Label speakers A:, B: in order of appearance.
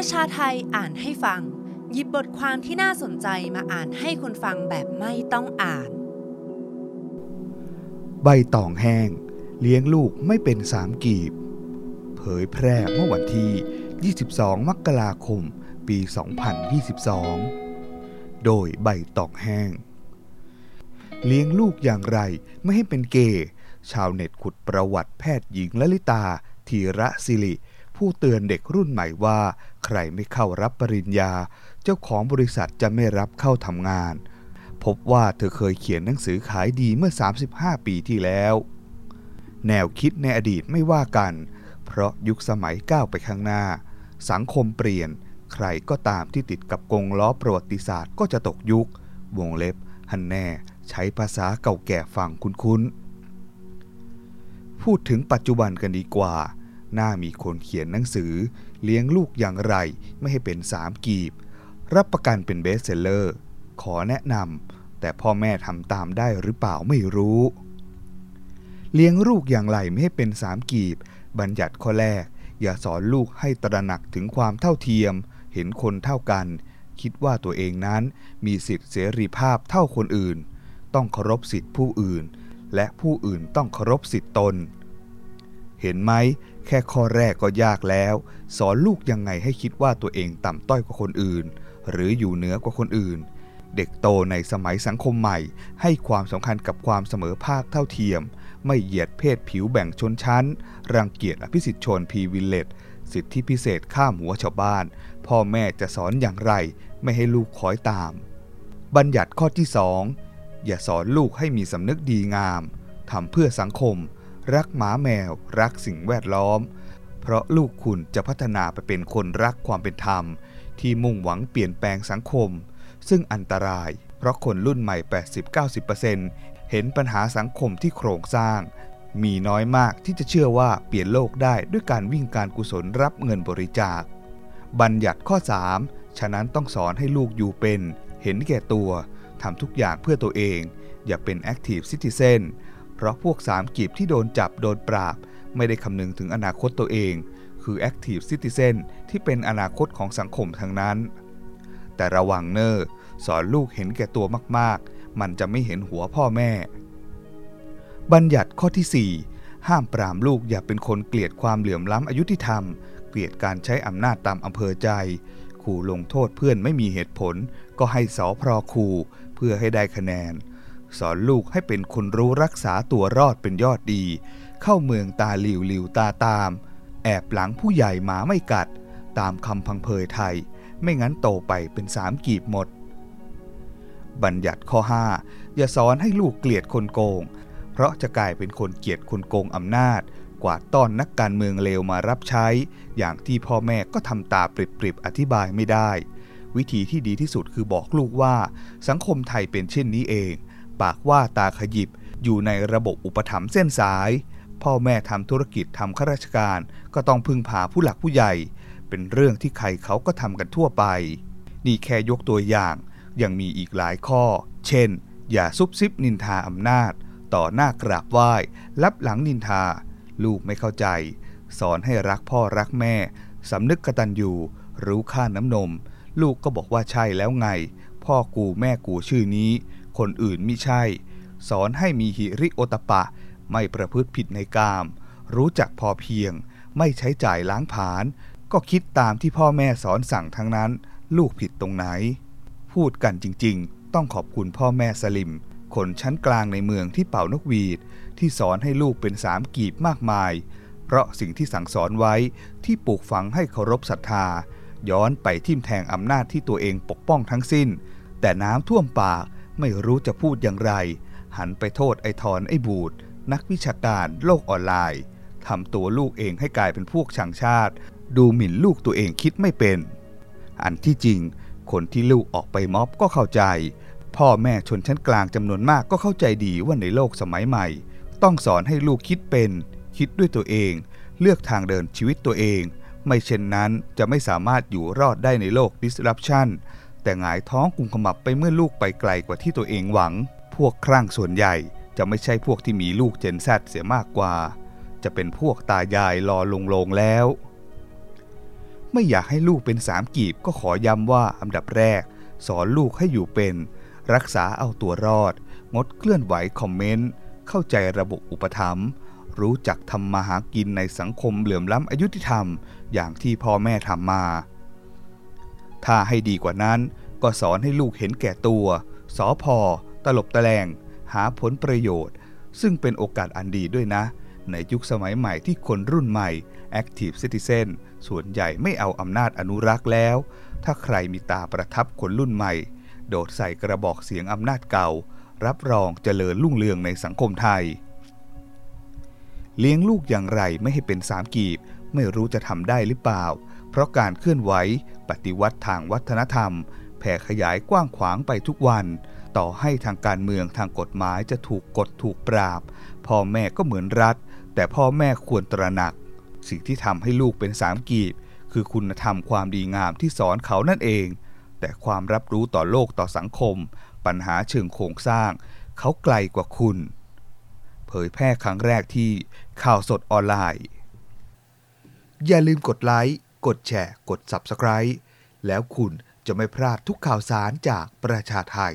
A: ประชาไทยอ่านให้ฟัง หยิบบทความที่น่าสนใจมาอ่านให้คนฟังแบบไม่ต้องอ่าน
B: ใบตองแห้ง เลี้ยงลูกไม่เป็นสามกีบ เผยแพร่เมื่อวันที่ 22 มกราคม ปี 2022 โดยใบตองแห้ง เลี้ยงลูกอย่างไรไม่ให้เป็นเกย์ชาวเน็ตขุดประวัติแพทย์หญิงลลิตาธีระศิริ ผู้เตือนเด็กรุ่นใหม่ว่า ใครไม่เข้ารับปริญญา เจ้าของบริษัทจะไม่รับเข้าทำงาน พบว่าเธอเคยเขียนหนังสือขายดีเมื่อ 35 ปีที่แล้ว แนวคิดในอดีตไม่ว่ากัน เพราะยุคสมัยก้าวไปข้างหน้า สังคมเปลี่ยน ใครก็ตามที่ติดกับกงล้อประวัติศาสตร์ก็จะตกยุค วงเล็บฮันแน่ใช้ภาษาเก่าแก่ฟังคุ้นๆพูดถึงปัจจุบันกันดีกว่า น่ามีคนเขียนหนังสือ เลี้ยงลูกอย่างไร ไม่ให้เป็นสามกีบ รับประกันเป็นเบสเซลเลอร์ ขอแนะนำแต่พ่อแม่ทำตามได้หรือเปล่าไม่รู้ เลี้ยงลูกอย่างไรไม่ให้เป็นสามกีบ บัญญัติข้อแรก อย่าสอนลูกให้ตระหนักถึงความเท่าเทียม เห็นคนเท่ากัน คิดว่าตัวเองนั้นมีสิทธิเสรีภาพเท่าคนอื่น ต้องเคารพสิทธิผู้อื่น และผู้อื่นต้องเคารพสิทธิตน เห็นไหมแค่ข้อแรกก็ยากแล้ว สอนลูกยังไงให้คิดว่าตัวเองต่ำต้อยกว่าคนอื่น หรืออยู่เหนือกว่าคนอื่น เด็กโตในสมัยสังคมใหม่ ให้ความสำคัญกับความเสมอภาคเท่าเทียม ไม่เหยียดเพศผิวแบ่งชนชั้น รังเกียจอภิสิทธิชนพีวิลเลตสิทธิพิเศษข้ามหัวชาวบ้าน พ่อแม่จะสอนอย่างไร ไม่ให้ลูกคอยตาม บัญญัติข้อที่2อย่าสอนลูกให้มีสำนึกดีงามทำเพื่อสังคม รักหมาแมว รักสิ่งแวดล้อม เพราะลูกคุณจะพัฒนาไปเป็นคนรักความเป็นธรรม ที่มุ่งหวังเปลี่ยนแปลงสังคม ซึ่งอันตราย เพราะคนรุ่นใหม่ 80-90%เห็นปัญหาสังคมที่โครงสร้าง มีน้อยมากที่จะเชื่อว่าเปลี่ยนโลกได้ด้วยการวิ่งการกุศลรับเงินบริจาค บัญญัติข้อ 3 ฉะนั้นต้องสอนให้ลูกอยู่เป็น เห็นแก่ตัวทำทุกอย่างเพื่อตัวเอง อย่าเป็น Active Citizen เพราะพวกสามกีบที่โดนจับโดนปราบ ไม่ได้คำนึงถึงอนาคตตัวเอง คือ Active Citizen ที่เป็นอนาคตของสังคมทั้งนั้น แต่ระวังเนอร์สอนลูกเห็นแก่ตัวมากๆ มันจะไม่เห็นหัวพ่อแม่ บัญญัติข้อที่ 4 ห้ามปรามลูกอย่าเป็นคนเกลียดความเหลื่อมล้ำอายุที่ทำเกลียดการใช้อำนาจตามอำเภอใจขู่ลงโทษเพื่อนไม่มีเหตุผล ก็ให้สอพรอขู่เพื่อให้ได้คะแนน สอนลูกให้เป็นคนรู้รักษาตัวรอดเป็นยอดดี เข้าเมืองตาหลิวหลิวตาตาม แอบหลังผู้ใหญ่หมาไม่กัด ตามคำพังเพยไทย ไม่งั้นโตไปเป็นสามกีบหมด บัญญัติข้อ 5 อย่าสอนให้ลูกเกลียดคนโกง เพราะจะกลายเป็นคนเกลียดคนโกงอำนาจ กวาดต้อนนักการเมืองเลวมารับใช้ อย่างที่พ่อแม่ก็ทำตาปริบๆอธิบายไม่ได้ วิธีที่ดีที่สุดคือบอกลูกว่า สังคมไทยเป็นเช่นนี้เอง ปากว่าตาขยิบ อยู่ในระบบอุปถัมภ์เส้นสาย พ่อแม่ทำธุรกิจทำข้าราชการ ก็ต้องพึ่งพาผู้หลักผู้ใหญ่ เป็นเรื่องที่ใครเขาก็ทำกันทั่วไป นี่แค่ยกตัวอย่าง ยังมีอีกหลายข้อ เช่น อย่าซุบซิบนินทาอำนาจ ต่อหน้ากราบไหว้ รับหลังนินทา ลูกไม่เข้าใจ สอนให้รักพ่อรักแม่สำนึกกตัญญูรู้ค่าน้ำนม ลูกก็บอกว่าใช่แล้วไง พ่อกูแม่กูชื่อนี้ คนอื่นมิใช่ สอนให้มีหิริโอตปะ ไม่ประพฤติผิดในกาม รู้จักพอเพียง ไม่ใช้จ่ายล้างผาญก็คิดตามที่พ่อแม่สอนสั่งทั้งนั้น ลูกผิดตรงไหน พูดกันจริงๆ ต้องขอบคุณพ่อแม่สลิม คนชั้นกลางในเมืองที่เป่านกหวีด ที่สอนให้ลูกเป็นสามกีบมากมาย เพราะสิ่งที่สั่งสอนไว้ที่ปลูกฝังให้เคารพศรัทธาย้อนไปทิ่มแทงอำนาจที่ตัวเองปกป้องทั้งสิ้น แต่น้ำท่วมปาก ไม่รู้จะพูดอย่างไร หันไปโทษไอ้ทอนไอ้บูดนักวิชาการโลกออนไลน์ทำตัวลูกเองให้กลายเป็นพวกช่างชาติ ดูหมิ่นลูกตัวเองคิดไม่เป็น อันที่จริง คนที่ลูกออกไปม็อบก็เข้าใจ พ่อแม่ชนชั้นกลางจำนวนมากก็เข้าใจดีว่าในโลกสมัยใหม่ ต้องสอนให้ลูกคิดเป็น คิดด้วยตัวเอง เลือกทางเดินชีวิตตัวเอง ไม่เช่นนั้นจะไม่สามารถอยู่รอดได้ในโลก disruption แต่หงายท้องกุมขมับไปเมื่อลูกไปไกลกว่าที่ตัวเองหวัง พวกครั่งส่วนใหญ่จะไม่ใช่พวกที่มีลูกเจนแซดเสียมากกว่า จะเป็นพวกตายายรอลงลงแล้ว ไม่อยากให้ลูกเป็นสามกีบก็ขอย้ำว่าอันดับแรก สอนลูกให้อยู่เป็น รักษาเอาตัวรอด งดเคลื่อนไหวคอมเมนต์ เข้าใจระบบอุปถัมภ์รู้จักทำมาหากินในสังคมเหลื่อมล้ำอายุติธรรมอย่างที่พ่อแม่ทำมา ถ้าให้ดีกว่านั้นก็สอนให้ลูกเห็นแก่ตัว สอพอ ตลบตะแลง หาผลประโยชน์ ซึ่งเป็นโอกาสอันดีด้วยนะ ในยุคสมัยใหม่ที่คนรุ่นใหม่ Active Citizen ส่วนใหญ่ไม่เอาอำนาจอนุรักษ์แล้ว ถ้าใครมีตาประทับคนรุ่นใหม่ โดดใส่กระบอกเสียงอำนาจเก่า รับรองเจริญรุ่งเรืองในสังคมไทย เลี้ยงลูกอย่างไรไม่ให้เป็นสามกีบ ไม่รู้จะทำได้หรือเปล่า เพราะการเคลื่อนไหวปฏิวัติทางวัฒนธรรม แผ่ขยายกว้างขวางไปทุกวัน ต่อให้ทางการเมืองทางกฎหมายจะถูกกดถูกปราบ พ่อแม่ก็เหมือนรัฐ แต่พ่อแม่ควรตระหนัก สิ่งที่ทำให้ลูกเป็นสามกีบ คือคุณธรรมความดีงามที่สอนเขานั่นเอง แต่ความรับรู้ต่อโลกต่อสังคม ปัญหาเชิงโครงสร้าง เขาไกลกว่าคุณ เผยแพร่ครั้งแรกที่ข่าวสดออนไลน์ อย่าลืมกดไลค์ กดแชร์ กด Subscribe แล้วคุณจะไม่พลาดทุกข่าวสารจากประชาไทย